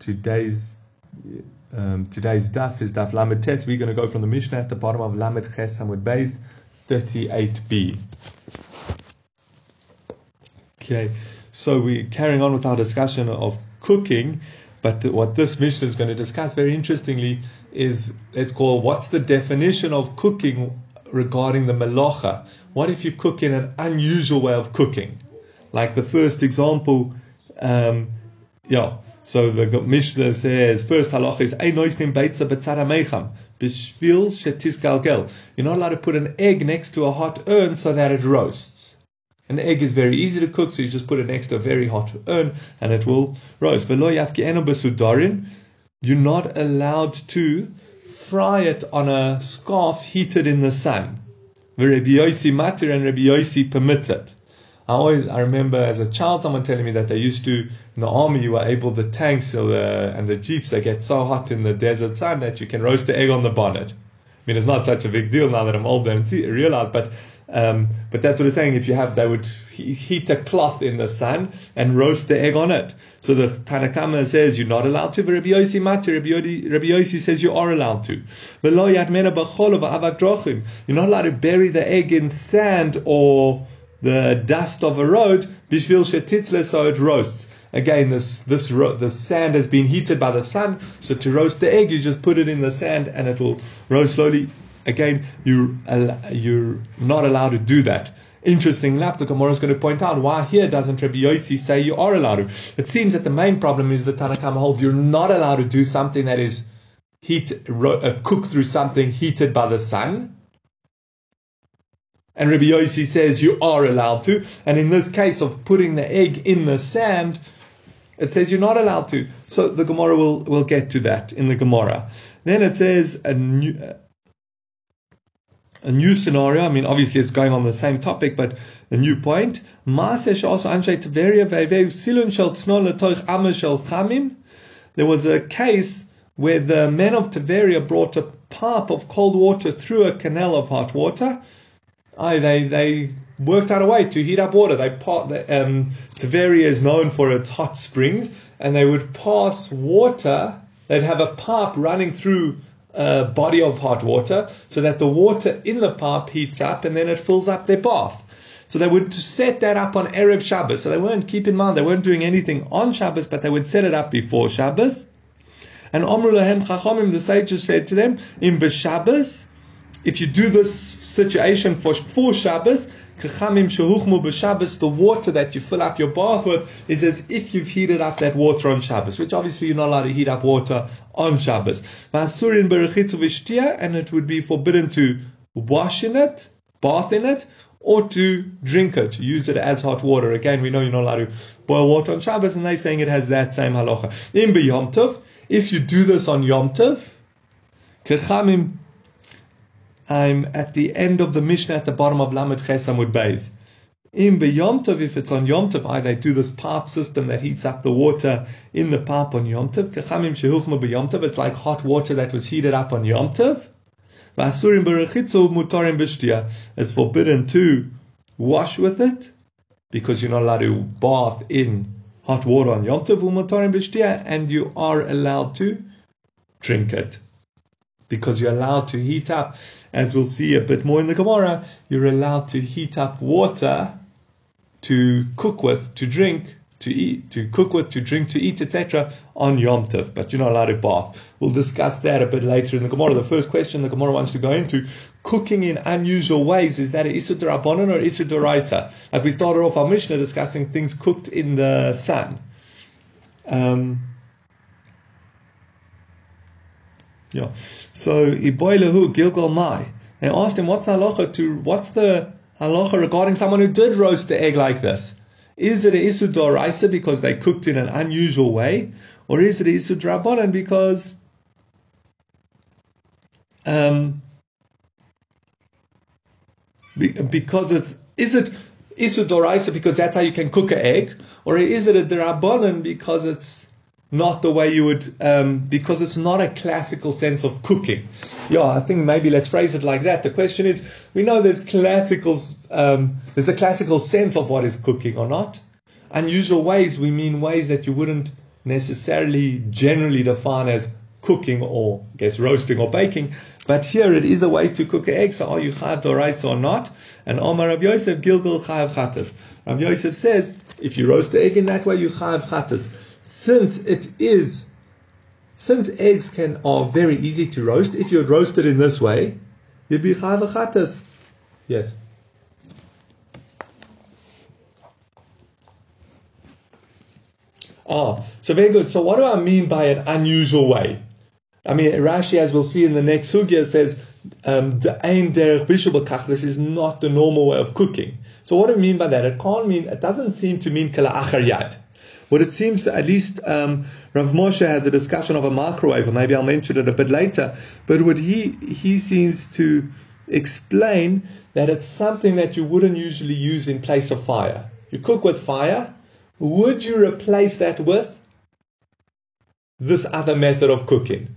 today's um, today's daf is daf lamed tes. We're going to go from the Mishnah at the bottom of lamed ches samud beis 38b. Okay, so we're carrying on with our discussion of cooking, but what this Mishnah is going to discuss very interestingly is let's call what's the definition of cooking regarding the melacha. What if you cook in an unusual way of cooking? Like the first example, um, yeah. So the Mishnah says first halacha is ein noisnim beitza betzara meicham b'shvil shetis galgel. You're not allowed to put an egg next to a hot urn so that it roasts. An egg is very easy to cook, so you just put it next to a very hot urn and it will roast. Yafki besudarin. You're not allowed to fry it on a scarf heated in the sun. Rabbi Yossi matir and Rabbi Yossi permits it. I always, I remember as a child someone telling me that they used to in the army you were able the tanks or the, and the jeeps they get so hot in the desert sun that you can roast the egg on the bonnet. I mean it's not such a big deal now that I'm older and see, realize, but um, but that's what it's saying. If you have, they would heat a cloth in the sun and roast the egg on it. So the Tanakama says you're not allowed to, but Rabbi Yossi Mati, Rabbi Yossi says you are allowed to. You're not allowed to bury the egg in sand or the dust of a road, so it roasts. Again, this this the sand has been heated by the sun, so to roast the egg, you just put it in the sand and it will roast slowly. Again, you you're not allowed to do that. Interesting enough, the Gemara is going to point out why here doesn't Rabbi Yossi say you are allowed to. It seems that the main problem is the Tanakhama holds you're not allowed to do something that is heat uh, cooked through something heated by the sun. And Rabbi Yossi says you are allowed to. And in this case of putting the egg in the sand, it says you're not allowed to. So the Gemara will, will get to that in the Gemara. Then it says a new, a new scenario. I mean, obviously it's going on the same topic, but a new point. There was a case where the men of Tiberia brought a pipe of cold water through a canal of hot water I, they they worked out a way to heat up water. They part the, um, Tiberia is known for its hot springs, and they would pass water. They'd have a pipe running through a body of hot water, so that the water in the pipe heats up, and then it fills up their bath. So they would set that up on erev Shabbos. So they weren't keep in mind they weren't doing anything on Shabbos, but they would set it up before Shabbos. And Omru Lahem Chachomim, the sages said to them, in B'Shabbos, if you do this situation for for Shabbos, Kachamim the water that you fill up your bath with is as if you've heated up that water on Shabbos, which obviously you're not allowed to heat up water on Shabbos. And it would be forbidden to wash in it, bath in it, or to drink it, use it as hot water. Again, we know you're not allowed to boil water on Shabbos, and they're saying it has that same halacha. In Yom Tov, if you do this on Yom Tov, Kachamim I'm at the end of the Mishnah at the bottom of Lamed Chesamud Beis. In the Yom Tov, if it's on Yom Tov, I, they do this pipe system that heats up the water in the pipe on Yom Tov. Kachamim shehuchma Tov, it's like hot water that was heated up on Yom Tov. V'asurim mutarim b'shtia. It's forbidden to wash with it, because you're not allowed to bath in hot water on Yom Tov, mutarim b'shtia, and you are allowed to drink it because you're allowed to heat up, as we'll see a bit more in the Gemara, you're allowed to heat up water to cook with, to drink, to eat, to cook with, to drink, to eat, etc. on Yom Tov, but you're not allowed to bath. We'll discuss that a bit later in the Gemara. The first question the Gemara wants to go into, cooking in unusual ways, is that Issa Rabbanon or Issa? Like we started off our Mishnah discussing things cooked in the sun. Um, yeah. So Iboilahu Gilgal Mai. They asked him what's halacha to what's the halacha regarding someone who did roast the egg like this? Is it a isu because they cooked in an unusual way, or is it a isu because um, because it's is it isu because that's how you can cook an egg, or is it a drabonan because it's not the way you would, um, because it's not a classical sense of cooking. Yeah, I think maybe let's phrase it like that. The question is, we know there's classical, um, there's a classical sense of what is cooking or not. Unusual ways, we mean ways that you wouldn't necessarily generally define as cooking or I guess roasting or baking. But here it is a way to cook an egg. So are you chayav doraisa or not? And Omar Rav Yosef Gilgal chayav chatas. Rav Yosef says if you roast the egg in that way, you chayav chatas. Since it is, since eggs can are very easy to roast, if you roast it in this way, you'd be chatas. Yes. Ah, so very good. So what do I mean by an unusual way? I mean, Rashi, as we'll see in the next sugya, says um, this is not the normal way of cooking. So what do I mean by that? It can't mean, it doesn't seem to mean kala yad. What it seems, at least um, Rav Moshe has a discussion of a microwave, or maybe I'll mention it a bit later. But what he he seems to explain that it's something that you wouldn't usually use in place of fire. You cook with fire. Would you replace that with this other method of cooking?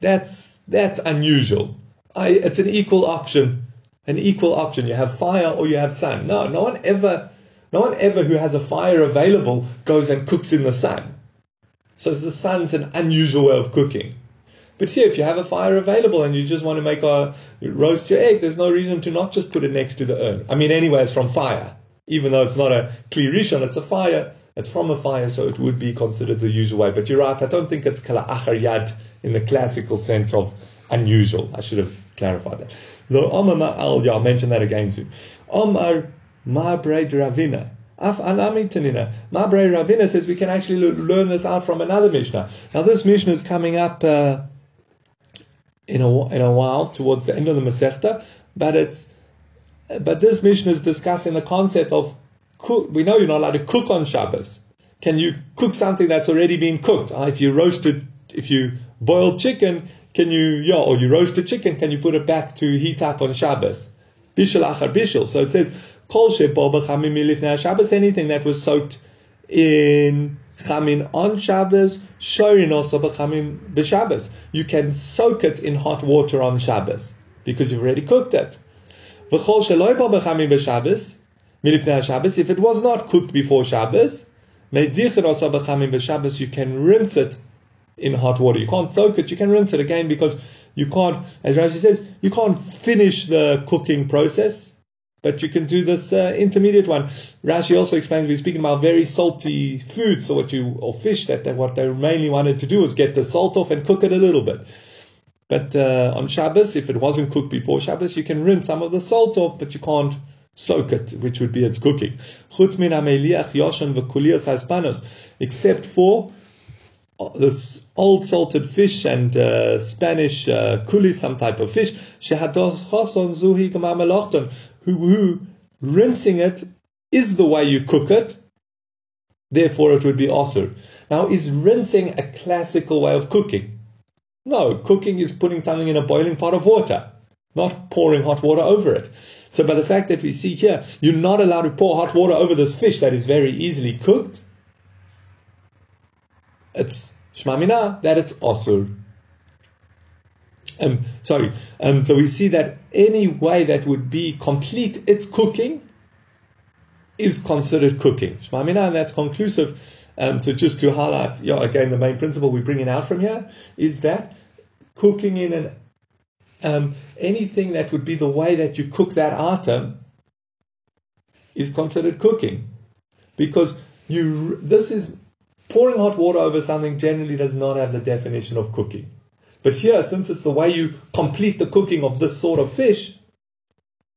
That's that's unusual. I, it's an equal option, an equal option. You have fire or you have sun. No, no one ever, no one ever who has a fire available goes and cooks in the sun. So the sun's an unusual way of cooking. But here, if you have a fire available and you just want to make a roast your egg, there's no reason to not just put it next to the urn. I mean, anyway, it's from fire. Even though it's not a kli rishon, it's a fire. It's from a fire, so it would be considered the usual way. But you're right, I don't think it's kala achar yad in the classical sense of unusual. I should have clarified that. The Omar, I'll mention that again soon. Omar Mar bar Ravina. Af Anamitanina. Mar bar Ravina says we can actually learn this out from another Mishnah. Now, this Mishnah is coming up uh, in, a, in a while, towards the end of the Masechta, but it's but this Mishnah is discussing the concept of cook. We know you're not allowed to cook on Shabbos. Can you cook something that's already been cooked? Uh, if you roasted, if you boiled chicken, can you, yeah, or you roasted chicken, can you put it back to heat up on Shabbos? Bishul achar bishul. So it says, kol shebo b'chamim milifnei Shabbos, anything that was soaked in chamin on Shabbos, shorin also b'chamim b'Shabbos. You can soak it in hot water on Shabbos because you've already cooked it. V'chol sheloi bo b'chamim b'Shabbos, milifnei Shabbos, if it was not cooked before Shabbos, meidichin also b'chamim b'Shabbos, you can rinse it in hot water. You can't soak it, you can rinse it again because you can't, as Rashi says, you can't finish the cooking process, but you can do this uh, intermediate one. Rashi also explains we're speaking about very salty food, so what you, or fish, that, that what they mainly wanted to do was get the salt off and cook it a little bit. But uh, on Shabbos, if it wasn't cooked before Shabbos, you can rinse some of the salt off, but you can't soak it, which would be its cooking. Except for this old salted fish and uh, Spanish uh, kuli, some type of fish, who, who rinsing it is the way you cook it, therefore it would be osir. Now, is rinsing a classical way of cooking? No, cooking is putting something in a boiling pot of water, not pouring hot water over it. So, by the fact that we see here, you're not allowed to pour hot water over this fish that is very easily cooked, it's shmamina that it's osur. Um, sorry. Um, so we see that any way that would be complete its cooking is considered cooking. Shmamina, and that's conclusive. Um, so just to highlight, yeah, again, the main principle we're bringing out from here is that cooking in an um, anything that would be the way that you cook that item is considered cooking, because you this is pouring hot water over something generally does not have the definition of cooking. But here, since it's the way you complete the cooking of this sort of fish,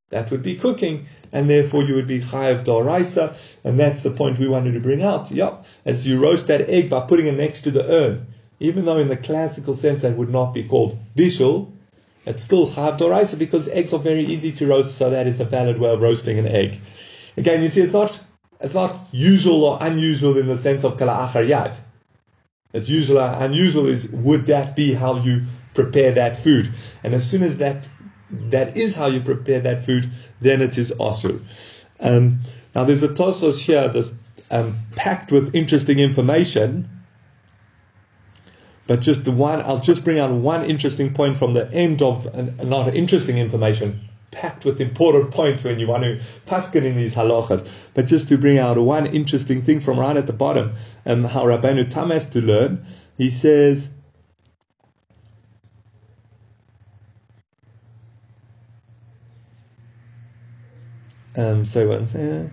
that would be cooking, and therefore you would be chayav doraisa, and that's the point we wanted to bring out. Yep, as you roast that egg by putting it next to the urn, even though in the classical sense that would not be called bishul, it's still chayav doraisa because eggs are very easy to roast, so that is a valid way of roasting an egg. Again, you see, it's not it's not usual or unusual in the sense of kala yad. It's usual or unusual is would that be how you prepare that food? And as soon as that that is how you prepare that food, then it is also. Um, now there's a Tosfos here that's um, packed with interesting information. But just the one, I'll just bring out one interesting point from the end of, uh, not interesting information, packed with important points when you want to paskin in these halachas. But just to bring out one interesting thing from right at the bottom, um, how Rabbeinu Tam has to learn, he says, um, so what? Uh,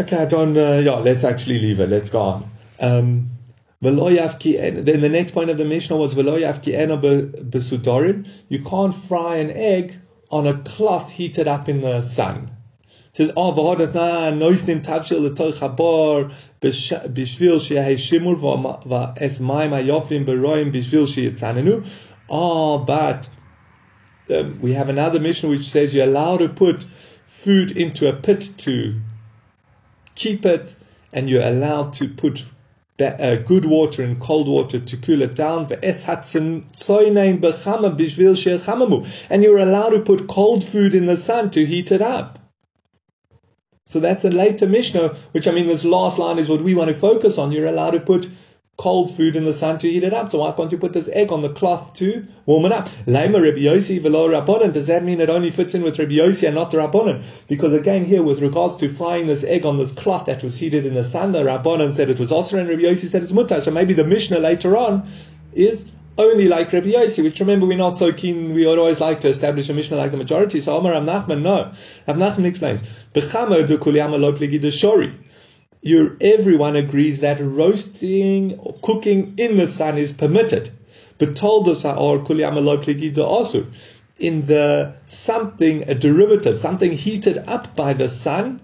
Okay, I don't. Uh, yeah, let's actually leave it. Let's go on. Um, then the next point of the Mishnah was besudorin. You can't fry an egg on a cloth heated up in the sun. It says, "Oh, v'hodat noistim tavshil letoch habor bishvil she'hei shimur v'es mayim hayofim beroim bishvil she'yitzanenu." Oh, but um, we have another Mishnah which says you're allowed to put food into a pit to keep it, and you're allowed to put uh, good water and cold water to cool it down. And you're allowed to put cold food in the sun to heat it up. So that's a later Mishnah, which I mean, this last line is what we want to focus on. You're allowed to put cold food in the sun to heat it up. So why can't you put this egg on the cloth to warm it up? Lema Rabbi Yossi velo Rabbanon. Does that mean it only fits in with Rabbi and not the Rabbanon? Because again, here with regards to frying this egg on this cloth that was heated in the sun, the Rabbanon said it was also, and Rabbi said it's mutar. So maybe the Mishnah later on is only like Rabbi Yossi, which remember we're not so keen, we always like to establish a Mishnah like the majority. So Omar Rav Nachman, no. Rav Nachman explains, you everyone agrees that roasting or cooking in the sun is permitted. But told us also in the something a derivative, something heated up by the sun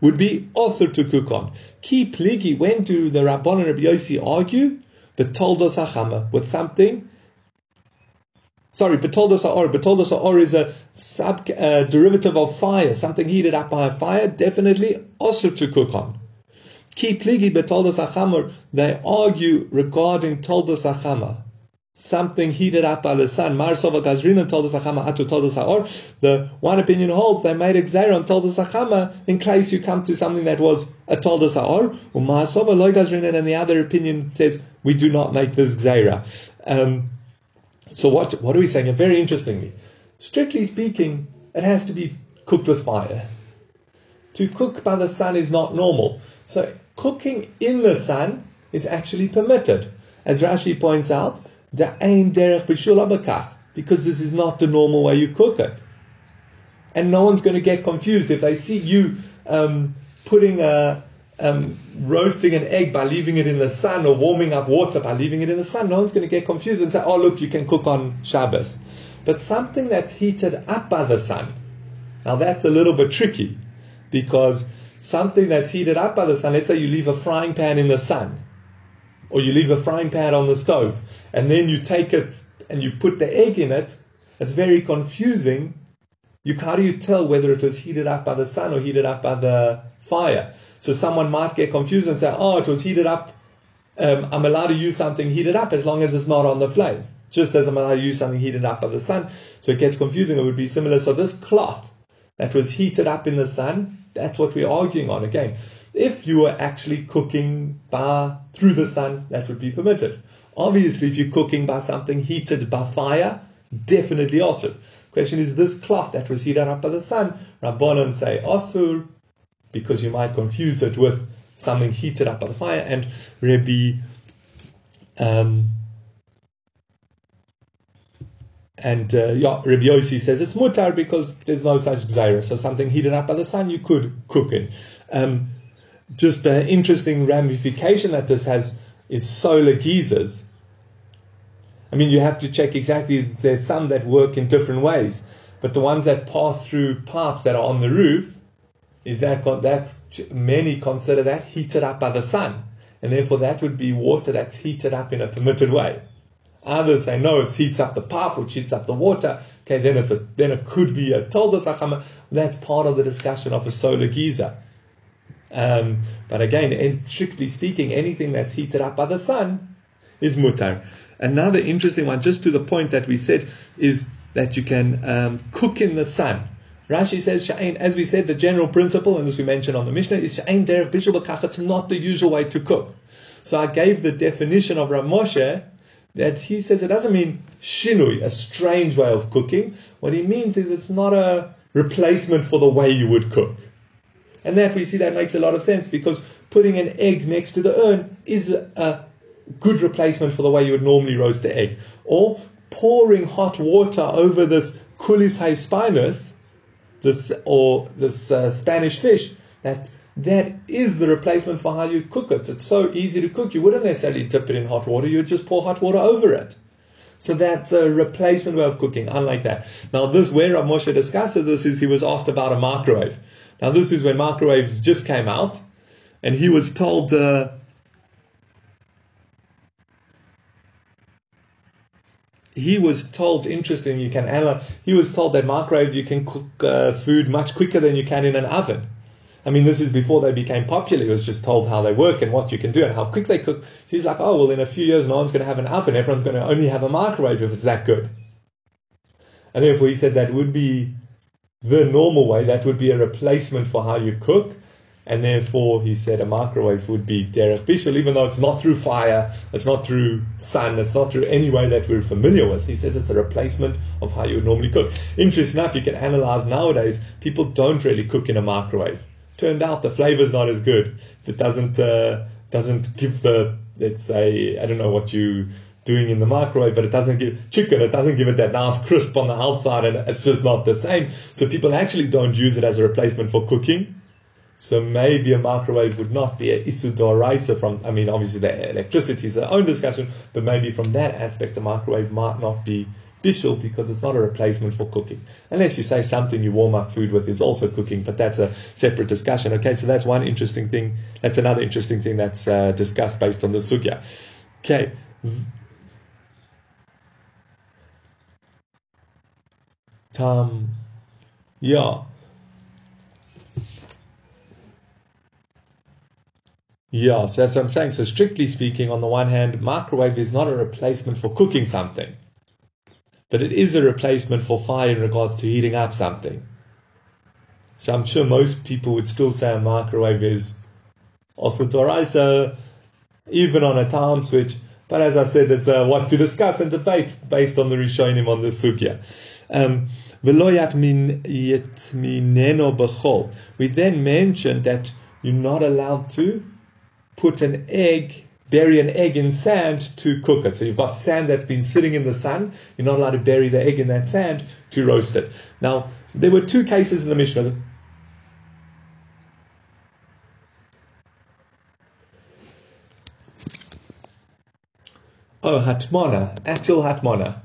would be also to cook on. Ki pligi, when do the Rabban and Rabbi Yossi argue? But told us with something Sorry, betoldos ha'or. Betoldos ha'or is a sub uh, derivative of fire, something heated up by a fire, definitely also to cook on. Ki pligi betoldos ha'chamor, they argue regarding toldos ha'chama. Something heated up by the sun. Marsova gazrina toldos ha'chama atu toldos ha'or. The one opinion holds they made a gzeira on toldos ha'chama in case you come to something that was a toldos ha'or. Marsova loy gazrina, and the other opinion says we do not make this gzeira. Um, so what, what are we saying? Very interestingly, strictly speaking, it has to be cooked with fire. To cook by the sun is not normal. So cooking in the sun is actually permitted. As Rashi points out, because this is not the normal way you cook it. And no one's going to get confused if they see you um, putting a, um, roasting an egg by leaving it in the sun or warming up water by leaving it in the sun, no one's going to get confused and say, oh, look, you can cook on Shabbos. But something that's heated up by the sun, now that's a little bit tricky because something that's heated up by the sun, let's say you leave a frying pan in the sun or you leave a frying pan on the stove and then you take it and you put the egg in it, it's very confusing. You, how do you tell whether it was heated up by the sun or heated up by the fire? So someone might get confused and say, oh, it was heated up. Um, I'm allowed to use something heated up as long as it's not on the flame. Just as I'm allowed to use something heated up by the sun. So it gets confusing. It would be similar. So this cloth that was heated up in the sun, that's what we're arguing on. Again, if you were actually cooking by, through the sun, that would be permitted. Obviously, if you're cooking by something heated by fire, definitely also. Question is this cloth that was heated up by the sun, Rabbanon say asur, because you might confuse it with something heated up by the fire. And Rabbi um, and uh, Rabbi Yossi says it's mutar because there's no such gzaira. So something heated up by the sun, you could cook it. Um, just an interesting ramification that this has is solar geysers. I mean, you have to check exactly. There's some that work in different ways, but the ones that pass through pipes that are on the roof, is that that's many consider that heated up by the sun, and therefore that would be water that's heated up in a permitted way. Others say no, it heats up the pipe, which heats up the water. Okay, then it's a then it could be a toldos achama. That's part of the discussion of a solar geyser. Um, but again, strictly speaking, anything that's heated up by the sun is mutar. Another interesting one, just to the point that we said, is that you can um, cook in the sun. Rashi says, Sha'ain, as we said, the general principle, and this we mentioned on the Mishnah, is Sha'ain derech bishul. It's not the usual way to cook. So I gave the definition of Rav Moshe that he says it doesn't mean shinui, a strange way of cooking. What he means is it's not a replacement for the way you would cook. And that we see that makes a lot of sense because putting an egg next to the urn is a good replacement for the way you would normally roast the egg. Or pouring hot water over this culis hispinus, this or this uh, Spanish fish, that that is the replacement for how you cook it. It's so easy to cook. You wouldn't necessarily dip it in hot water. You'd just pour hot water over it. So that's a replacement way of cooking, unlike that. Now, this where Rav Moshe discusses this is he was asked about a microwave. Now, this is when microwaves just came out, and he was told. Uh, he was told, interesting, you can he was told that microwave you can cook uh, food much quicker than you can in an oven. I mean, this is before they became popular. He was just told how they work and what you can do and how quick they cook. So he's like, oh, well, in a few years, no one's going to have an oven. Everyone's going to only have a microwave if it's that good. And therefore, he said that would be the normal way. That would be a replacement for how you cook. And therefore, he said a microwave would be bishul, even though it's not through fire, it's not through sun, it's not through any way that we're familiar with. He says it's a replacement of how you would normally cook. Interesting enough, you can analyze nowadays, people don't really cook in a microwave. Turned out the flavor's not as good. It doesn't, uh, doesn't give the, let's say, I don't know what you doing in the microwave, but it doesn't give chicken, it doesn't give it that nice crisp on the outside, and it's just not the same. So people actually don't use it as a replacement for cooking so maybe a microwave would not be a isudoraisa from, I mean, obviously the electricity is their own discussion, but maybe from that aspect, a microwave might not be bishul because it's not a replacement for cooking. Unless you say something you warm up food with is also cooking, but that's a separate discussion. Okay, so that's one interesting thing. That's another interesting thing that's uh, discussed based on the sugya. Okay. Um, yeah. Yeah, so that's what I'm saying. So strictly speaking, on the one hand, microwave is not a replacement for cooking something, but it is a replacement for fire in regards to heating up something. So I'm sure most people would still say a microwave is also Doraisa, even on a time switch. But as I said, it's uh, what to discuss and debate based on the Rishonim on the Sugya. Um, we then mentioned that you're not allowed to put an egg, bury an egg in sand to cook it. So you've got sand that's been sitting in the sun. You're not allowed to bury the egg in that sand to roast it. Now, there were two cases in the Mishnah. Oh, hatmana, actual hatmana.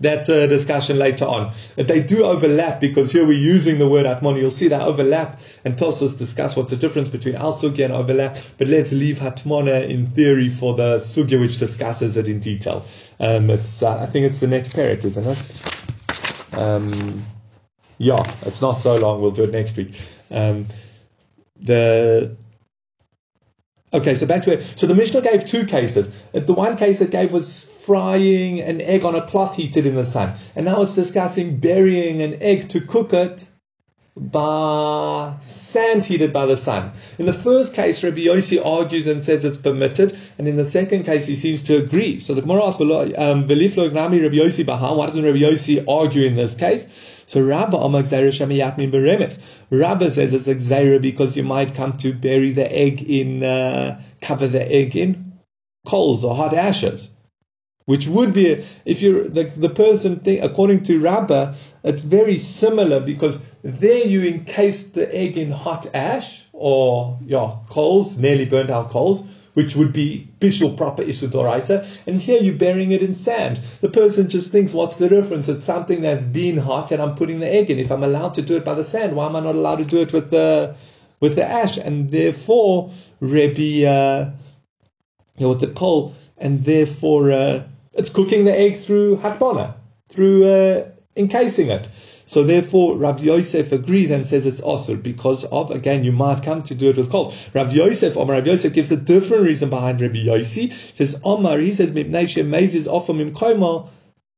That's a discussion later on. They do overlap because here we're using the word Hatmon. You'll see that overlap and Tosfos discuss what's the difference between Al Sugya and overlap. But let's leave Hatmona in theory for the Sugya which discusses it in detail. Um, it's, uh, I think it's the next parak, isn't it? Um, yeah, it's not so long. We'll do it next week. Um, the Okay, so back to it. So the Mishnah gave two cases. The one case it gave was frying an egg on a cloth heated in the sun. And now it's discussing burying an egg to cook it by sand heated by the sun. In the first case, Rabbi Yossi argues and says it's permitted, and in the second case, he seems to agree. So the Gemara asks, um, "Veliflo Rabbi Yossi Baha." Why doesn't Rabbi Yossi argue in this case? So Rabba Amar Yatmin Beremet. Rabba says it's a because you might come to bury the egg in, uh, cover the egg in coals or hot ashes which would be if you're the, the person think, according to Rabbah, it's very similar because there you encase the egg in hot ash or yeah coals, nearly burnt out coals, which would be bishul proper isudoraisa, and here you're burying it in sand. The person just thinks, what's the difference? It's something that's been hot, and I'm putting the egg in. If I'm allowed to do it by the sand, why am I not allowed to do it with the with the ash? And therefore, Rebbe, uh, you know, with the coal, and therefore. Uh, it's cooking the egg through hatmana, through uh, encasing it. So therefore, Rav Yosef agrees and says it's osir because of again you might come to do it with cold. Rav Yosef, Omar Rav Yosef gives a different reason behind Rabbi Yossi. Says Omar, he says mipnei shemezis offer mimkoima,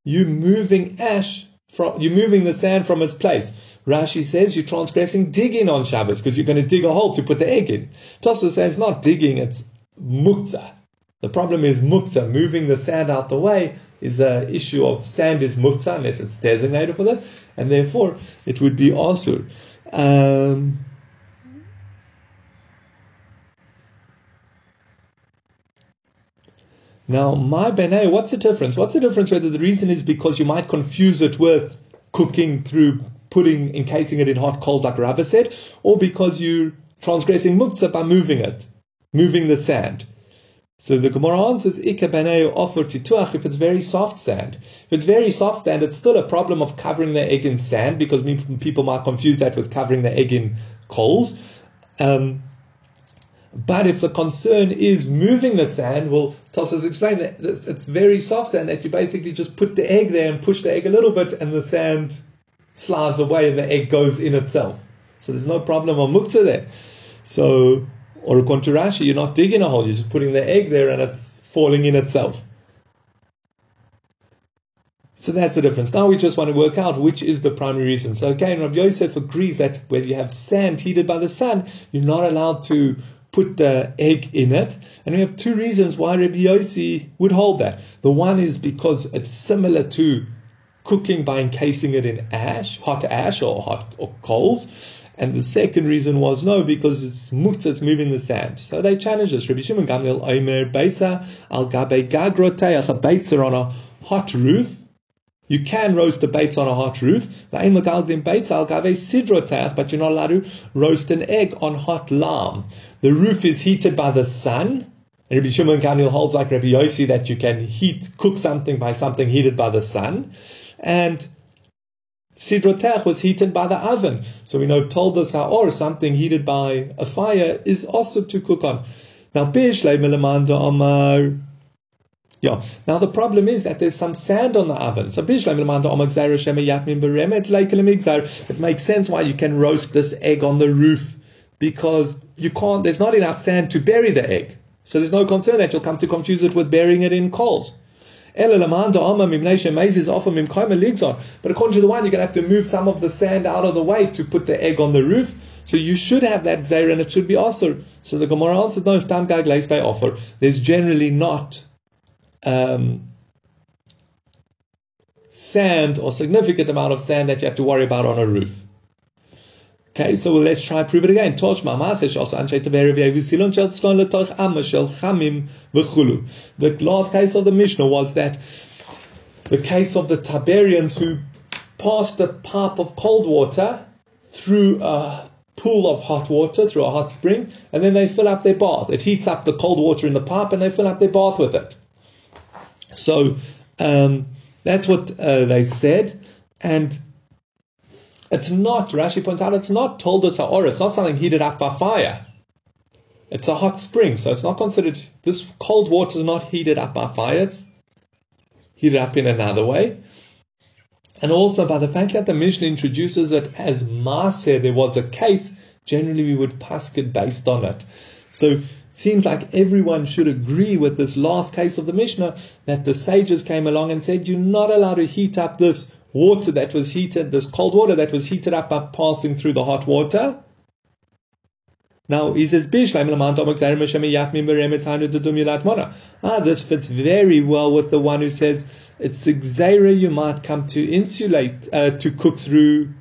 you moving ash from, you're moving the sand from its place. Rashi says you're transgressing digging on Shabbos because you're going to dig a hole to put the egg in. Tosa says not digging, it's muktzah. The problem is muktzah, moving the sand out the way is an issue of sand is muktzah unless it's designated for that, and therefore it would be asur. Um, Now, my bene, what's the difference? What's the difference whether the reason is because you might confuse it with cooking through putting, encasing it in hot coals like Rabba said, or because you're transgressing muktzah by moving it, moving the sand. So the Gemara answers, Ika bene offer tituach if it's very soft sand. If it's very soft sand, it's still a problem of covering the egg in sand because people might confuse that with covering the egg in coals. Um, but if the concern is moving the sand, well, Tosfos explained that it's very soft sand that you basically just put the egg there and push the egg a little bit and the sand slides away and the egg goes in itself. So there's no problem on mukta there. So, or according to Rashi, you're not digging a hole, you're just putting the egg there and it's falling in itself. So that's the difference. Now we just want to work out which is the primary reason. So again, Rabbi Yosef agrees that when you have sand heated by the sun, you're not allowed to put the egg in it. And we have two reasons why Rabbi Yossi would hold that. The one is because it's similar to cooking by encasing it in ash, hot ash or hot or coals. And the second reason was no, because it's mutz, it's moving the sand. So they challenged us. Rabbi Shimon Gamliel Omer Beitza al Gabe Gagroteach, a Beitza on a hot roof. You can roast the baits on a hot roof, but you're not allowed to roast an egg on hot lam. The roof is heated by the sun. And Rabbi Shimon Gamliel holds like Rabbi Yossi that you can heat, cook something by something heated by the sun. And Sidrotech was heated by the oven. So we know told us how or something heated by a fire is also to cook on. Now, Amar yeah. Now the problem is that there's some sand on the oven. So it makes sense why you can roast this egg on the roof because you can't. There's not enough sand to bury the egg, so there's no concern that you'll come to confuse it with burying it in coals. But according to the one, you're going to have to move some of the sand out of the way to put the egg on the roof. So you should have that zair and it should be also. So the Gemara answers, no, stam gag by offer. There's generally not um, sand or significant amount of sand that you have to worry about on a roof. Okay, so let's try prove it again. The last case of the Mishnah was that the case of the Tiberians who passed a pipe of cold water through a pool of hot water, through a hot spring, and then they fill up their bath. It heats up the cold water in the pipe and they fill up their bath with it. So um, that's what uh, they said, and it's not. Rashi points out it's not told us or it's not something heated up by fire. It's a hot spring, so it's not considered. This cold water is not heated up by fire. It's heated up in another way. And also by the fact that the Mishnah introduces it as Maser, there was a case, generally we would pass it based on it. So it seems like everyone should agree with this last case of the Mishnah that the sages came along and said, You're not allowed to heat up this water that was heated, this cold water that was heated up by passing through the hot water. Now he says, Ah, this fits very well with the one who says it's a you might come to insulate, uh, to cook through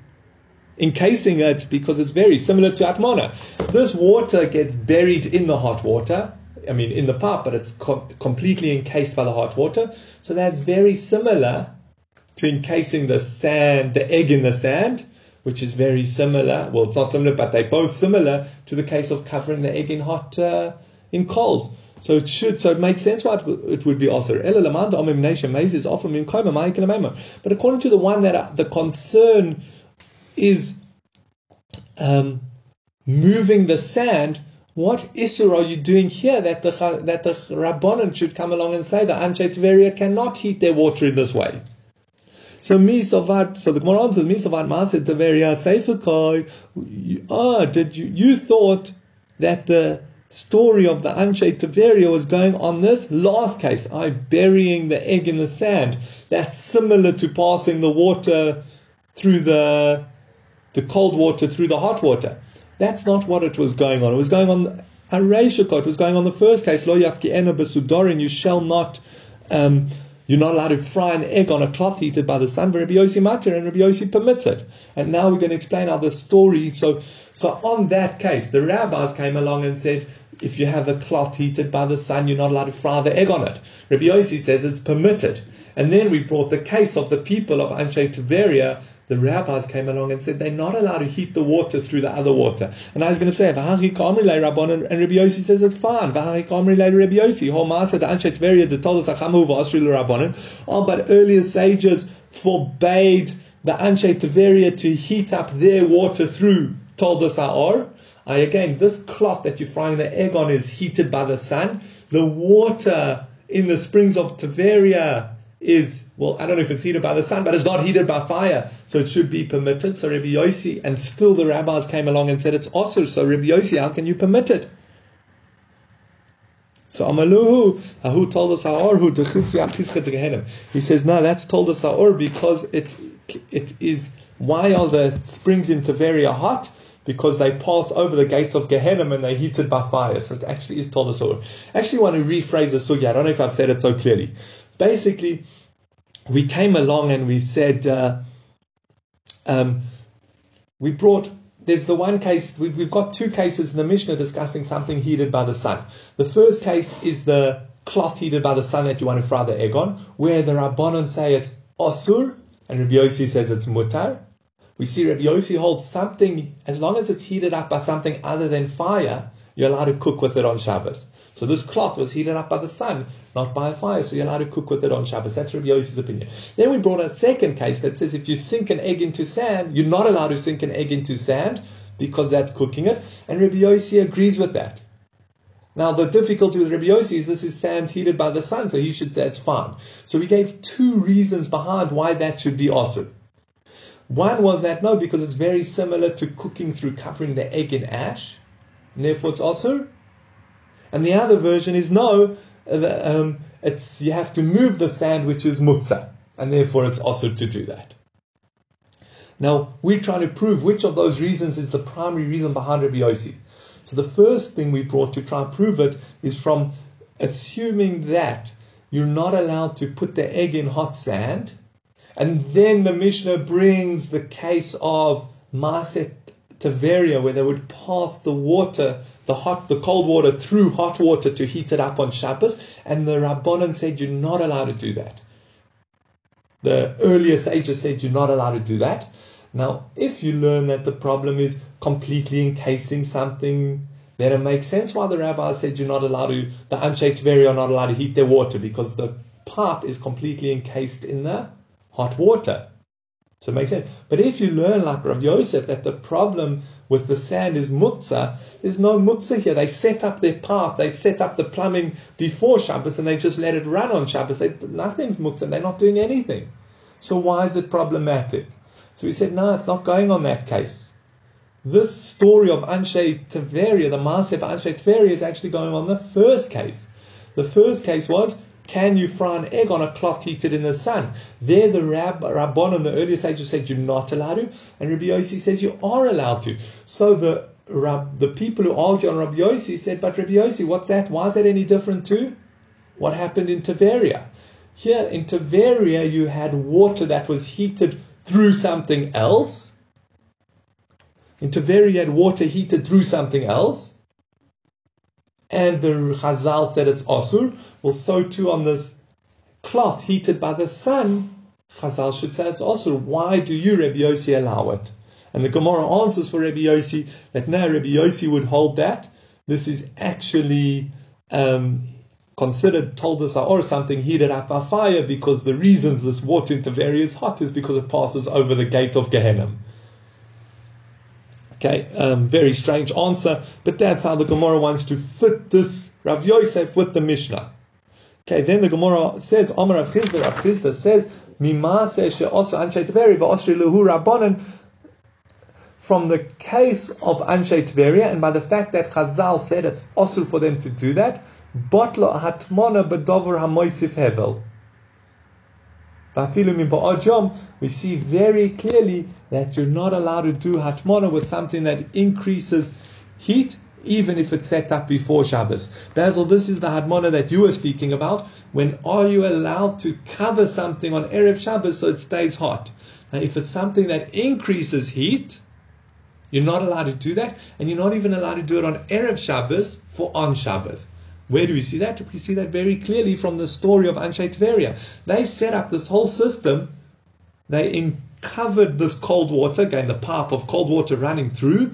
encasing it because it's very similar to Atmana. This water gets buried in the hot water, I mean, in the pot, but it's co- completely encased by the hot water. So that's very similar to encasing the sand, the egg in the sand, which is very similar. Well, it's not similar, but they're both similar to the case of covering the egg in hot, uh, in coals. So it should, so it makes sense why it would be also. But according to the one that uh, the concern is um, moving the sand, what isur are you doing here that the that the rabbanon should come along and say that Anshe Tveria cannot heat their water in this way? So mi sovat. So the Gemara answers mi sovat maasid Tveria seifakoi. Ah, did you you thought that the story of the Anshe Tiberia was going on this last case, I burying the egg in the sand. That's similar to passing the water through the the cold water through the hot water. That's not what it was going on. It was going on a It was going on the first case. Lo yafki besudorin. You shall not. Um, you're not allowed to fry an egg on a cloth heated by the sun. But Rabbi Yossi matter and Rabbi Yossi permits it. And now we're going to explain how the story. So, so on that case, the rabbis came along and said, if you have a cloth heated by the sun, you're not allowed to fry the egg on it. Rabbi Yossi says it's permitted. And then we brought the case of the people of Anshe Tiberia the rabbis came along and said they're not allowed to heat the water through the other water. And I was going to say, Vahachi Kamri Le Rabban, and Rabbi Yossi says it's fine. Vahachi Kamri Le Rabbi Yossi. The. Oh, but earlier sages forbade the Anshet Tveria to heat up their water through Toldos Ha'or. I, again, this cloth that you're frying the egg on is heated by the sun. The water in the springs of Tiberia is, well, I don't know if it's heated by the sun, but it's not heated by fire, so it should be permitted. So Rabbi Yossi, and still the rabbis came along and said it's also. So Rabbi Yossi, how can you permit it? So Amaluhu, who told us our He says, no, that's told us our because it it is why are the springs in Tiberia hot? Because they pass over the gates of Gehenna and they're heated by fire. So it actually is told us or. Actually, want to rephrase the sugya. I don't know if I've said it so clearly basically, we came along and we said, uh, um, we brought, there's the one case, we've, we've got two cases in the Mishnah discussing something heated by the sun. The first case is the cloth heated by the sun that you want to fry the egg on, where the Rabbanon say it's osur, and Rabbi Yossi says it's mutar. We see Rabbi Yossi holds something, as long as it's heated up by something other than fire, you're allowed to cook with it on Shabbos. So this cloth was heated up by the sun, not by a fire, so you're allowed to cook with it on Shabbos. That's Rabbi Yossi's opinion. Then we brought a second case that says if you sink an egg into sand, you're not allowed to sink an egg into sand because that's cooking it. And Rabbi Yossi agrees with that. Now the difficulty with Rabbi Yossi is this is sand heated by the sun, so he should say it's fine. So we gave two reasons behind why that should be awesome. One was that no, because it's very similar to cooking through covering the egg in ash, and therefore it's also. And the other version is no, um, it's you have to move the sand, which is mutza, and therefore it's also to do that. Now we're trying to prove which of those reasons is the primary reason behind Rabbi Yossi. So the first thing we brought to try and prove it is from assuming that you're not allowed to put the egg in hot sand, and then the Mishnah brings the case of Maset Taveria, where they would pass the water the hot, the cold water through hot water to heat it up on Shabbos, and the Rabbanon said you're not allowed to do that. The earlier sages said you're not allowed to do that. Now, if you learn that the problem is completely encasing something, then it makes sense why the rabbi said you're not allowed to, the Anshe Tveria are not allowed to heat their water because the pipe is completely encased in the hot water. So it makes sense. But if you learn like Rav Yosef that the problem with the sand is muktzah, there's no muktzah here. They set up their path, they set up the plumbing before Shabbos and they just let it run on Shabbos. They, nothing's muktzah, they're not doing anything. So why is it problematic? So we said, no, it's not going on that case. This story of Anshe Tveria, the Maaseh Anshe Tveria, is actually going on the first case. The first case was can you fry an egg on a cloth heated in the sun? There, the Rab, and the earlier sages said you're not allowed to, and Rabbi Yossi says you are allowed to. So the Rab, the people who argue on Rabbi Yossi said, but Rabbi Yossi, what's that? Why is that any different to what happened in Tiberia? Here in Tiberia, you had water that was heated through something else. In Tiberia, you had water heated through something else and the Chazal said it's Asur, well, so too on this cloth heated by the sun, Chazal should say it's Asur. Why do you, Rabbi Yossi, allow it? And the Gemara answers for Rabbi Yossi that no, Rabbi Yossi would hold that. This is actually um, considered told us or something heated up by fire because the reasons this water into various hot is because it passes over the gate of Gehenna. Okay, um, very strange answer, but that's how the Gemara wants to fit this Rav Yosef with the Mishnah. Okay, then the Gemara says, Amar Rav Chisda, Rav Chisda says, she'osu anshay teveri v'osri lehu rabbanan from the case of Anshe Tveria and by the fact that Chazal said it's also for them to do that, Botla Hatmona Bedover Hamoisif Hevel. We see very clearly that you're not allowed to do hatmona with something that increases heat, even if it's set up before Shabbos. Basil, this is the Hadmona that you were speaking about. When are you allowed to cover something on Erev Shabbos so it stays hot? Now, if it's something that increases heat, you're not allowed to do that, and you're not even allowed to do it on Erev Shabbos for on Shabbos. Where do we see that? We see that very clearly from the story of Anshe Tveria. They set up this whole system. They covered this cold water, again the path of cold water running through,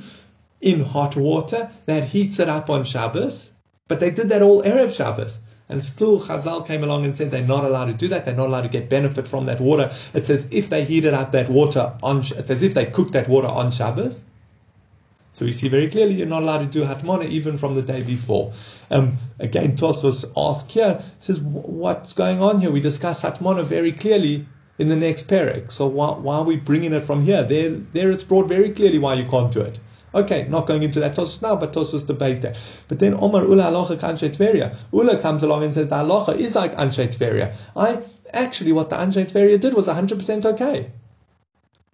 in hot water that heats it up on Shabbos. But they did that all Erev Shabbos. And still Chazal came along and said they're not allowed to do that. They're not allowed to get benefit from that water. It says if they heated up that water on, it's as if they cooked that water on Shabbos. So we see very clearly you're not allowed to do hatmana even from the day before. Um, again, Tosfos asked here, says, what's going on here? We discuss hatmana very clearly in the next parak. So why, why, are we bringing it from here? There, there it's brought very clearly why you can't do it. Okay, not going into that Tosfos now, but Tosfos debate that. But then Omar Ula halacha Anshe Tveria. Ula comes along and says the halacha is like Anshe Tveria. I actually what the Anshe Tveria did was 100% okay.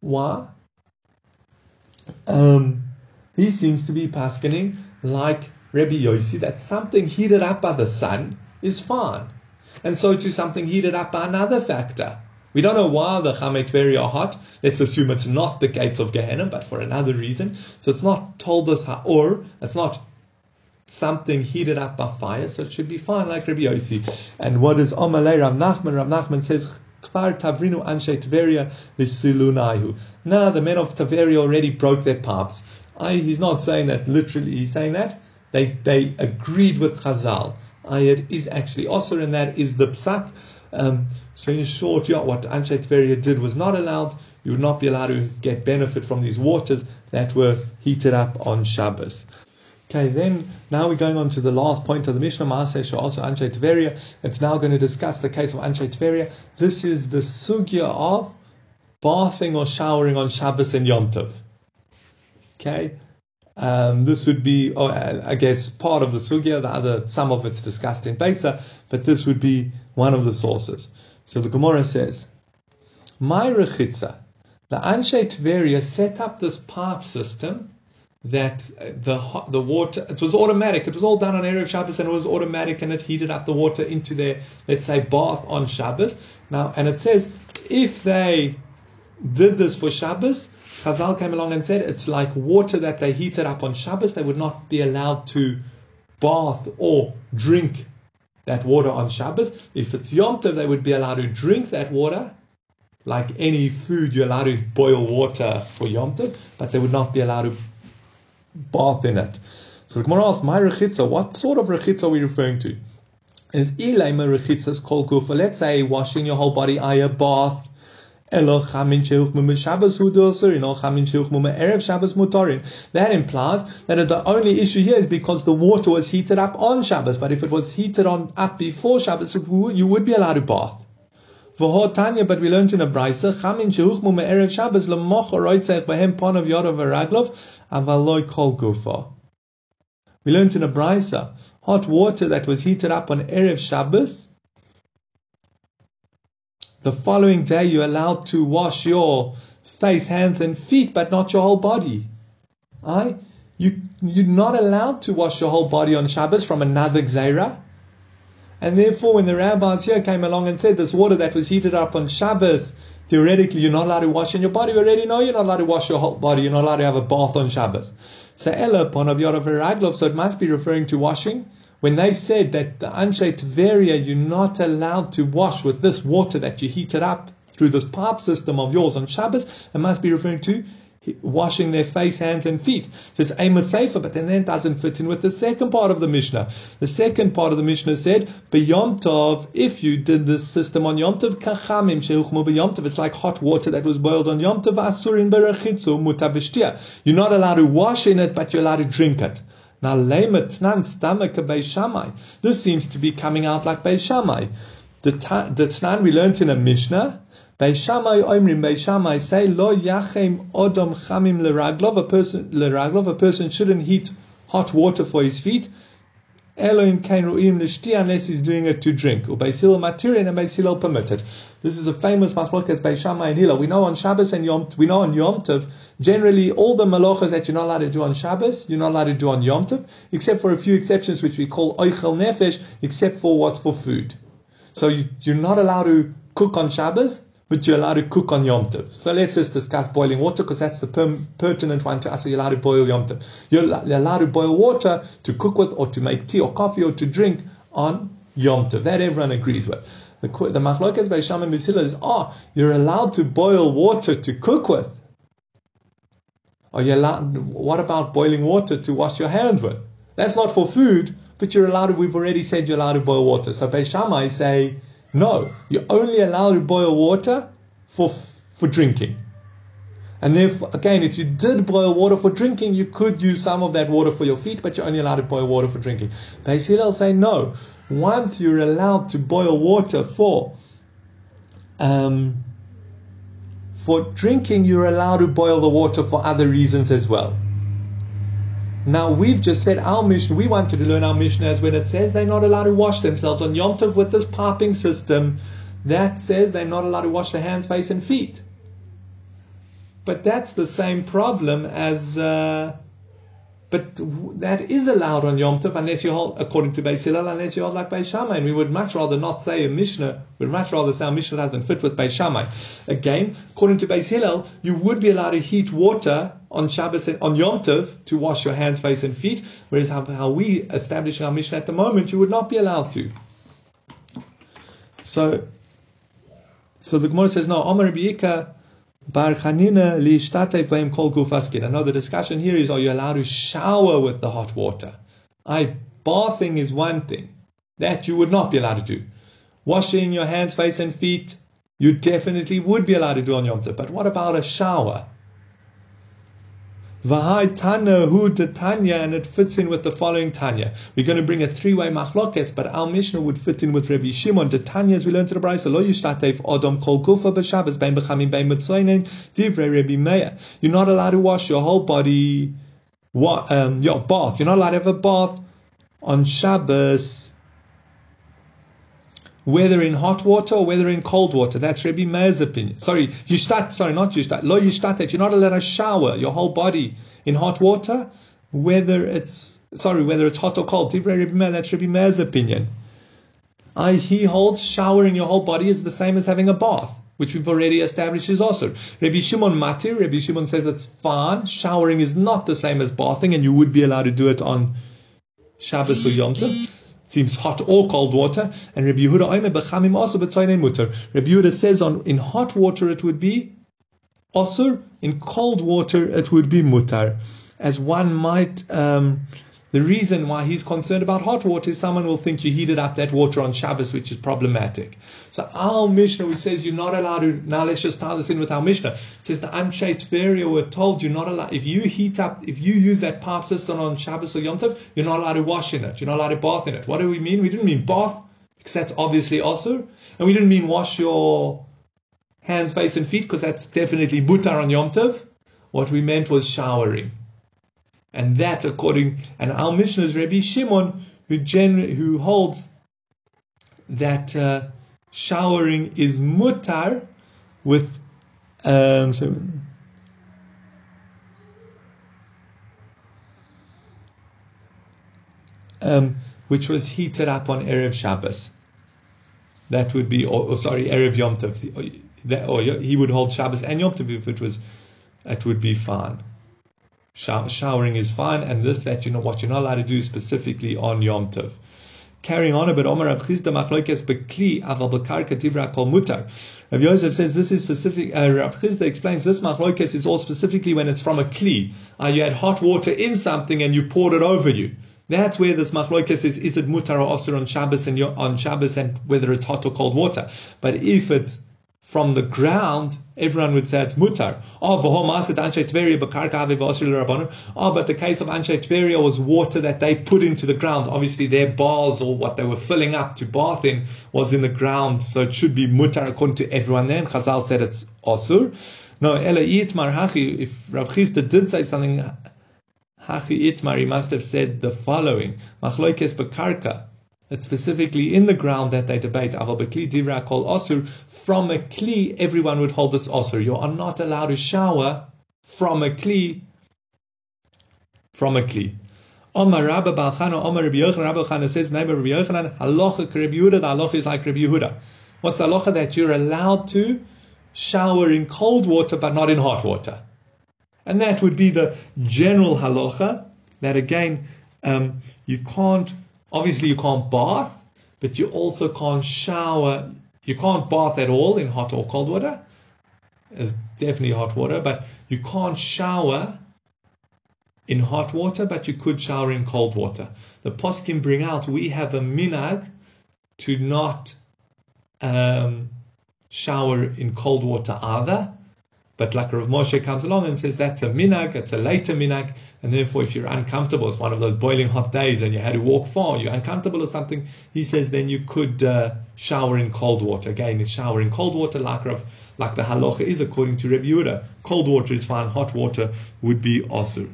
Why? Um, he seems to be paskening like Rabbi Yossi that something heated up by the sun is fine. And so too something heated up by another factor. We don't know why the Chamei Tveria are hot. Let's assume it's not the gates of Gehenna, but for another reason. So it's not told us ha'or. It's not something heated up by fire, so it should be fine, like Rabbi Yossi. And what is Amalei Rav Nachman? Rav Nachman says, Kvar Tavrinu Anshe Tveria Visilunaihu. Now the men of Tveria already broke their pipes. I, he's not saying that literally, he's saying that they, they agreed with Chazal. I, it is actually also, and that is the psak. Um, so in short, yeah, what Anshe Tveria did was not allowed. You would not be allowed to get benefit from these waters that were heated up on Shabbos. Okay, then now we're going on to the last point of the Mishnah, Maaseh also Anshe Tveria. It's now going to discuss the case of Anshe Tveria. This is the sugya of bathing or showering on Shabbos and Yom Tov. Okay, um, this would be, oh, I guess, part of the sugya. The other, some of it's discussed in Beitza, but this would be one of the sources. So the Gemara says, "My rechitza, the Anshe Tveria set up this pipe system that the the water it was automatic. It was all done on erev Shabbos, and it was automatic, and it heated up the water into their let's say bath on Shabbos. Now, and it says if they did this for Shabbos, Chazal came along and said it's like water that they heated up on Shabbos. They would not be allowed to bath or drink that water on Shabbos. If it's Yom Tov, they would be allowed to drink that water. Like any food, you're allowed to boil water for Yom Tov, but they would not be allowed to bath in it. So the Gemara asks, my rechitza, what sort of rechitza are we referring to? Is ilay rechitzas kol gufa. Let's say washing your whole body, a bath, that implies that the only issue here is because the water was heated up on Shabbos. But if it was heated on up before Shabbos, you would be allowed to bath. Tanya, but we learned in a brisa, chamin Shabbos lemoch behem v'raglov kol. We learned in a brisa, hot water that was heated up on erev Shabbos the following day you're allowed to wash your face, hands, and feet, but not your whole body. Aye? You, you're not allowed to wash your whole body on Shabbos from another Gzeira. And therefore, when the rabbis here came along and said this water that was heated up on Shabbos, theoretically you're not allowed to wash in your body. We already know you're not allowed to wash your whole body. You're not allowed to have a bath on Shabbos. So Ella, so it must be referring to washing when they said that the Anshe Tveria, you're not allowed to wash with this water that you heated up through this pipe system of yours on Shabbos, it must be referring to washing their face, hands, and feet. So it's Amos Sefer, but then that doesn't fit in with the second part of the Mishnah. The second part of the Mishnah said, Yom Tov, if you did this system on Yom Tov, kachamim shehuchmu Yom Tov, it's like hot water that was boiled on Yom Tov, asurin berachitzu mutabishtia. You're not allowed to wash in it, but you're allowed to drink it. Now, This seems to be coming out like Beis Shammai. The Tnan we learned in a Mishnah, Beishamai oimrim, Beishamai say, lo yachem odom chamim leraglov, a person, leraglov, a person shouldn't heat hot water for his feet, Elohim kain ru'im lishti unless he's doing it to drink. Ubeis matirin and Beis Hillel permitted. This is a famous machlokas by Shammai and Hillel. We know on Shabbos and Yom, we know on Yom Tov, generally all the malachas that you're not allowed to do on Shabbos, you're not allowed to do on Yom Tov, except for a few exceptions which we call oichel nefesh, except for what's for food. So you, you're not allowed to cook on Shabbos, but you're allowed to cook on Yom Tov. So let's just discuss boiling water because that's the per- pertinent one to us. So you're allowed to boil Yom Tov. You're, you're allowed to boil water to cook with or to make tea or coffee or to drink on Yom Tov. That everyone agrees with. The, the machlokas by Sham and is, oh, you're allowed to boil water to cook with. Are you allowed, what about boiling water to wash your hands with? That's not for food, but you're allowed to, we've already said you're allowed to boil water. So Beis Shammai say, no, you're only allowed to boil water for, for drinking. And therefore, again, if you did boil water for drinking, you could use some of that water for your feet, but you're only allowed to boil water for drinking. Basically, Hillel say no. Once you're allowed to boil water for um, for drinking, you're allowed to boil the water for other reasons as well. Now we've just said our Mishnah. We wanted to learn our Mishnah as when it says they're not allowed to wash themselves on Yom Tov with this piping system. That says they're not allowed to wash their hands, face, and feet. But that's the same problem as. Uh, but that is allowed on Yom Tov unless you hold, according to Beis Hillel, unless you hold like Beis Shammai. And we would much rather not say a Mishnah, we'd much rather say a Mishnah doesn't fit with Beis Shammai. Again, according to Beis Hillel, you would be allowed to heat water on Shabbos and on Yom Tov to wash your hands, face, and feet, whereas how, how we establish our Mishnah at the moment, you would not be allowed to. So, so the Gemara says, no, Omer Biyika, Bar Chanina li shtatef kol gufaskin. I know the discussion here is: Are you allowed to shower with the hot water? I bathing is one thing that you would not be allowed to do. Washing your hands, face, and feet, you definitely would be allowed to do on Yom Tov. But what about a shower? Vahai Tana Hu Tanya, and it fits in with the following Tanya. We're going to bring a three-way machlokes, but our Mishnah would fit in with Rabbi Shimon. The Tanya, as we learned to the Brisa, lo yishtatev odom kol gufa b'Shabbos bein b'chamim bein mitzoinen zivrei Rabbi Meir. You're not allowed to wash your whole body, what, um, your bath. You're not allowed to have a bath on Shabbos whether in hot water or whether in cold water. That's Rabbi Meir's opinion. Sorry, yishtat, sorry, not yishtat. Lo yishtat, you're not allowed to shower your whole body in hot water, whether it's, sorry, whether it's hot or cold. Divrei Rabbi Meir, that's Rabbi Meir's opinion. I, he holds showering your whole body is the same as having a bath, which we've already established is also. Rabbi Shimon Matir, Rabbi Shimon says it's fine. Showering is not the same as bathing, and you would be allowed to do it on Shabbos or Yom Tov seems hot or cold water. And Rabbi Yehuda Oime bechamim also b'tzayin mutar. Rabbi Yehuda says on in hot water it would be osur, in cold water it would be mutar. As one might, um, the reason why he's concerned about hot water is someone will think you heated up that water on Shabbos, which is problematic. So our Mishnah, which says you're not allowed to, now let's just tie this in with our Mishnah. It says the Anshe Tveria were told you're not allowed, if you heat up, if you use that pipe system on Shabbos or Yom Tov, you're not allowed to wash in it. You're not allowed to bath in it. What do we mean? We didn't mean bath, because that's obviously also. And we didn't mean wash your hands, face, and feet, because that's definitely mutar on Yom Tov. What we meant was showering. And that, according, and our Mishnah is Rabbi Shimon, who, gen, who holds that uh, showering is mutar with, um, so, um, which was heated up on Erev Shabbos. That would be, or, or sorry, Erev Yom Tov. Or, or he would hold Shabbos and Yom Tov if it was, it would be fine showering is fine, and this that you know what you're not allowed to do specifically on Yom Tov. Carrying on a bit, Omer Rav Chisda machlokes bekli aval bekarka tivra kol mutar. Rav Yosef says this is specific. Uh, Rav Chisda explains this machlokes is all specifically when it's from a kli. Uh, you had hot water in something and you poured it over you. That's where this machlokes is: is it mutar or osir on Shabbos and on Shabbos, and whether it's hot or cold water. But if it's from the ground, everyone would say it's mutar. Oh, oh but the case of Anshe Tveria was water that they put into the ground. Obviously, their bars or what they were filling up to bath in was in the ground, so it should be mutar according to everyone there. And Chazal said it's osur. No, if Rav Chisda did say something, Hachi Itmar, he must have said the following. Machloikes Bekarka. It's specifically in the ground that they debate. From a kli, everyone would hold it's osur. You are not allowed to shower from a kli. From a kli. Omar Rabba Balchana, Omar Rabbi Yochanan, Rabbi Yochanan says, name Rabbi Yochanan, halacha Rabbi Yehuda, the halacha is like Rabbi Yehuda. What's halacha? That you're allowed to shower in cold water, but not in hot water. And that would be the general halacha, that again, um, you can't Obviously, you can't bath, but you also can't shower. You can't bath at all in hot or cold water. It's definitely hot water, but you can't shower in hot water, but you could shower in cold water. The poskim bring out we have a minag to not um, shower in cold water either, but like Rav Moshe comes along and says that's a minag, it's a later minag, and therefore if you're uncomfortable, it's one of those boiling hot days and you had to walk far, you're uncomfortable or something, he says then you could uh, shower in cold water. Again, shower in cold water like Rav, like the halacha is according to Rabbi Yehuda. Cold water is fine, hot water would be osur.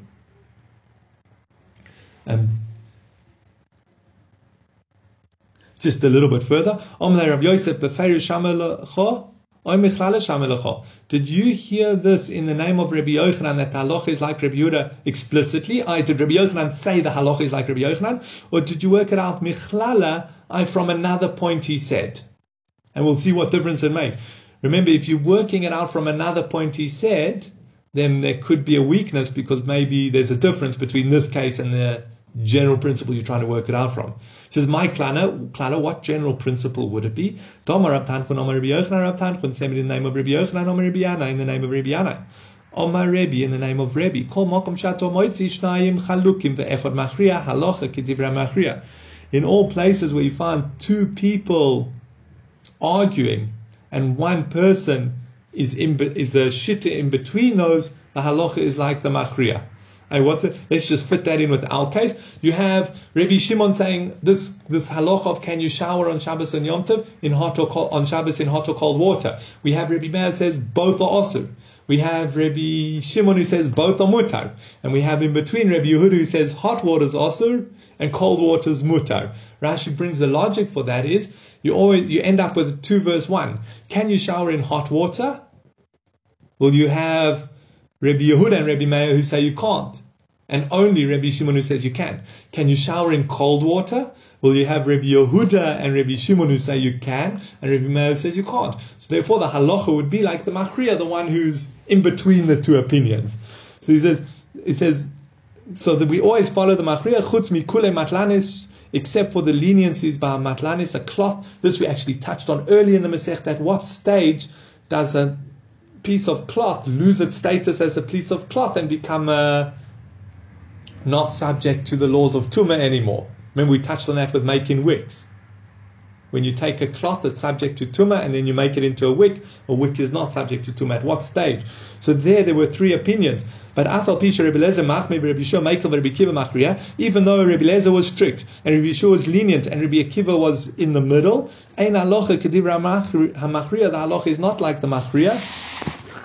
Um, just a little bit further. Rabbi Yosef did you hear this in the name of Rabbi Yochanan that the halacha is like Rabbi Yehuda explicitly? I did Rabbi Yochanan say the halacha is like Rabbi Yochanan, or did you work it out michlala? I from another point he said, and we'll see what difference it makes. Remember, if you're working it out from another point he said, then there could be a weakness because maybe there's a difference between this case and the general principle you're trying to work it out from. He says, my klana, klana, what general principle would it be? Tomar Rab Tanchun, Omar Rabbi Yochanan, Rab Tanchun, same in the name of Rabbi Yochanan, Omar Rabbi in the name of Rabbi Yannai. Omar Rabbi, in the name of Rabbi. Kol mokom shato moitzi shnayim chalukim ve'echod machriya halacha kedivra machriya. In all places where you find two people arguing and one person is in, is a shitta in between those, the halacha is like the machriya. Hey, what's it? Let's just fit that in with our case. You have Rabbi Shimon saying this this halacha of can you shower on Shabbos and Yom Tov in hot or cold, on Shabbos in hot or cold water. We have Rabbi Meir says both are osur. We have Rabbi Shimon who says both are mutar, and we have in between Rabbi Yehuda who says hot water is asur and cold water is mutar. Rashi brings the logic for that is you always you end up with two verse one. Can you shower in hot water? Will you have Rabbi Yehuda and Rabbi Meir who say you can't, and only Rabbi Shimon who says you can. Can you shower in cold water? Will you have Rabbi Yehuda and Rabbi Shimon who say you can, and Rabbi Meir says you can't? So therefore, the halacha would be like the machriya, the one who's in between the two opinions. So he says, he says, so that we always follow the machriya chutz mikule matlanis, except for the leniencies by matlanis, a cloth. This we actually touched on early in the Masech. At what stage does a piece of cloth lose its status as a piece of cloth and become uh, not subject to the laws of Tumah anymore. Remember, we touched on that with making wicks. When you take a cloth that's subject to Tumah and then you make it into a wick, a wick is not subject to Tumah. At what stage? So there, there were three opinions. But Afal Pisha Rebbe even though Rabbi Lezer was strict and Rabbi Yehoshua was lenient and Rabbi Akiva was in the middle, Ein HaMachriya, the halacha is not like the Machriya.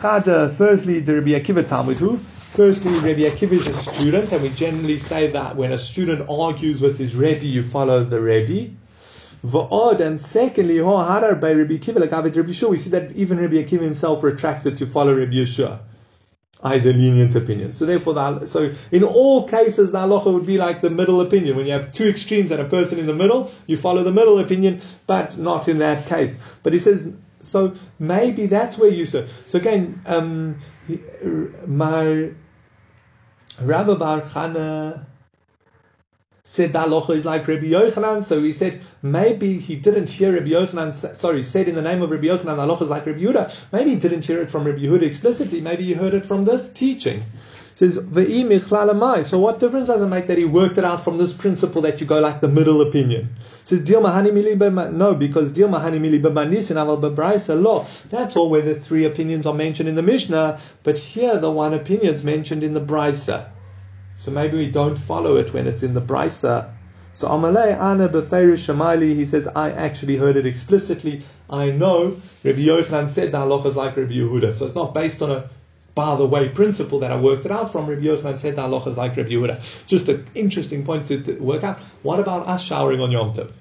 Chada, firstly, the Rabbi Akiva talmid, who Firstly, Rabbi Akiva is a student, and we generally say that when a student argues with his Rebbe, you follow the Rebbe. Va'od, and secondly, Harar by Rabbi Akiva, like Rabbi Yehoshua, we see that even Rabbi Akiva himself retracted to follow Rabbi Yehoshua. Either lenient opinion. So therefore, the, so in all cases, the halacha would be like the middle opinion. When you have two extremes and a person in the middle, you follow the middle opinion, but not in that case. But he says so maybe that's where you said. So again, um, my Rabbi Bar Chana said that halacha is like Rabbi Yochanan. So he said maybe he didn't hear Rabbi Yochanan. Sorry, said in the name of Rabbi Yochanan, halacha is like Rabbi Yehuda. Maybe he didn't hear it from Rabbi Yehuda explicitly. Maybe he heard it from this teaching. Says Ve'i So what difference does it make that he worked it out from this principle that you go like the middle opinion? Says Dil Mahani Mili No, because Dil Mahani Mili B'Manisin Aval B'Braisa Lo. That's all where the three opinions are mentioned in the Mishnah, but here the one opinion is mentioned in the Brisa. So maybe we don't follow it when it's in the Brisa. So Amalei Ana Beferish Shemaili, he says, I actually heard it explicitly. I know Rabbi Yochanan said the halacha is like Rabbi Yehuda. So it's not based on a by the way principle that I worked it out from. Rabbi Yochanan said the halacha is like Rabbi Yehuda. Just an interesting point to, to work out. What about us showering on Yom Tov?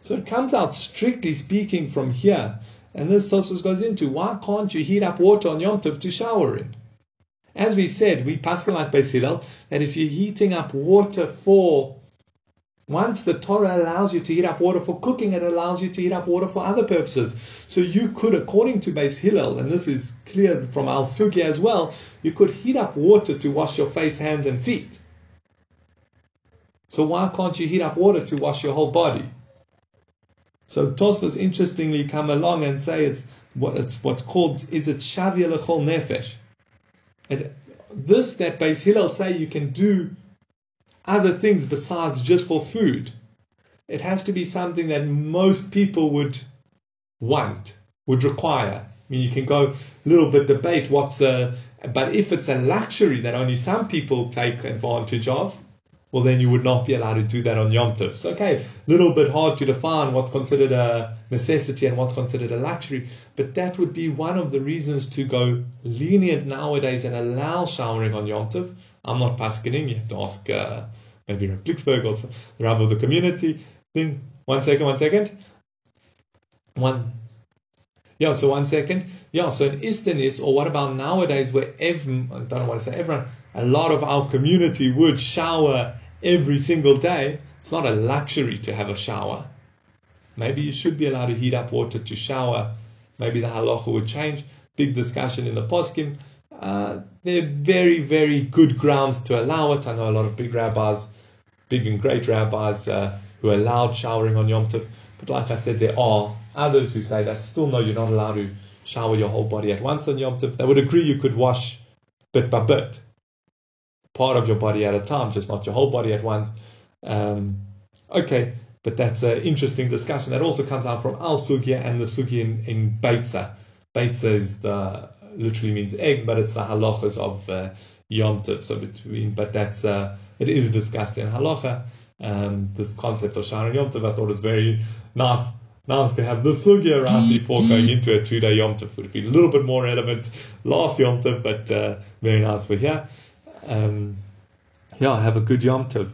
So it comes out strictly speaking from here, and this Tosfos goes into why can't you heat up water on Yom Tov to shower in? As we said, we Pascal like Beis that if you're heating up water for once the Torah allows you to heat up water for cooking, it allows you to heat up water for other purposes. So you could, according to Beis Hillel, and this is clear from Al Sugya as well, you could heat up water to wash your face, hands, and feet. So why can't you heat up water to wash your whole body? So Tosfos interestingly come along and say it's what it's what's called is it shavia lechol nefesh. And this that Beis Hillel say you can do other things besides just for food. It has to be something that most people would want, would require. I mean, you can go a little bit debate what's a, but if it's a luxury that only some people take advantage of, well, then you would not be allowed to do that on Yom Tov. So, okay, a little bit hard to define what's considered a necessity and what's considered a luxury, but that would be one of the reasons to go lenient nowadays and allow showering on Yom Tov. I'm not paskening, you have to ask uh, maybe Rav Klicksberg or the Rav of the community. Thing. One second, one second. One. Yeah, so one second. Yeah, so in Eastern is, or what about nowadays where every, I don't want to say everyone, a lot of our community would shower every single day. It's not a luxury to have a shower. Maybe you should be allowed to heat up water to shower. Maybe the halacha would change. Big discussion in the poskim. Uh, there are very, very good grounds to allow it. I know a lot of big rabbis, big and great rabbis, uh, who allowed showering on Yom Tov. But like I said, there are others who say that still no, you're not allowed to shower your whole body at once on Yom Tov. They would agree you could wash bit by bit, part of your body at a time, just not your whole body at once. Um, okay, but that's an interesting discussion. That also comes out from Al Sugya and the Sugya in, in Beitza. Beitza is the literally means egg, but it's the halachas of uh, Yom Tov. So between, but that's uh, it is discussed in halacha. Um, this concept of Sharon Yom Tov, I thought was very nice. Nice to have the sugya right before going into a two-day Yom Tov. Would be a little bit more relevant last Yom Tov, but uh, very nice for here. Um, yeah, have a good Yom Tov.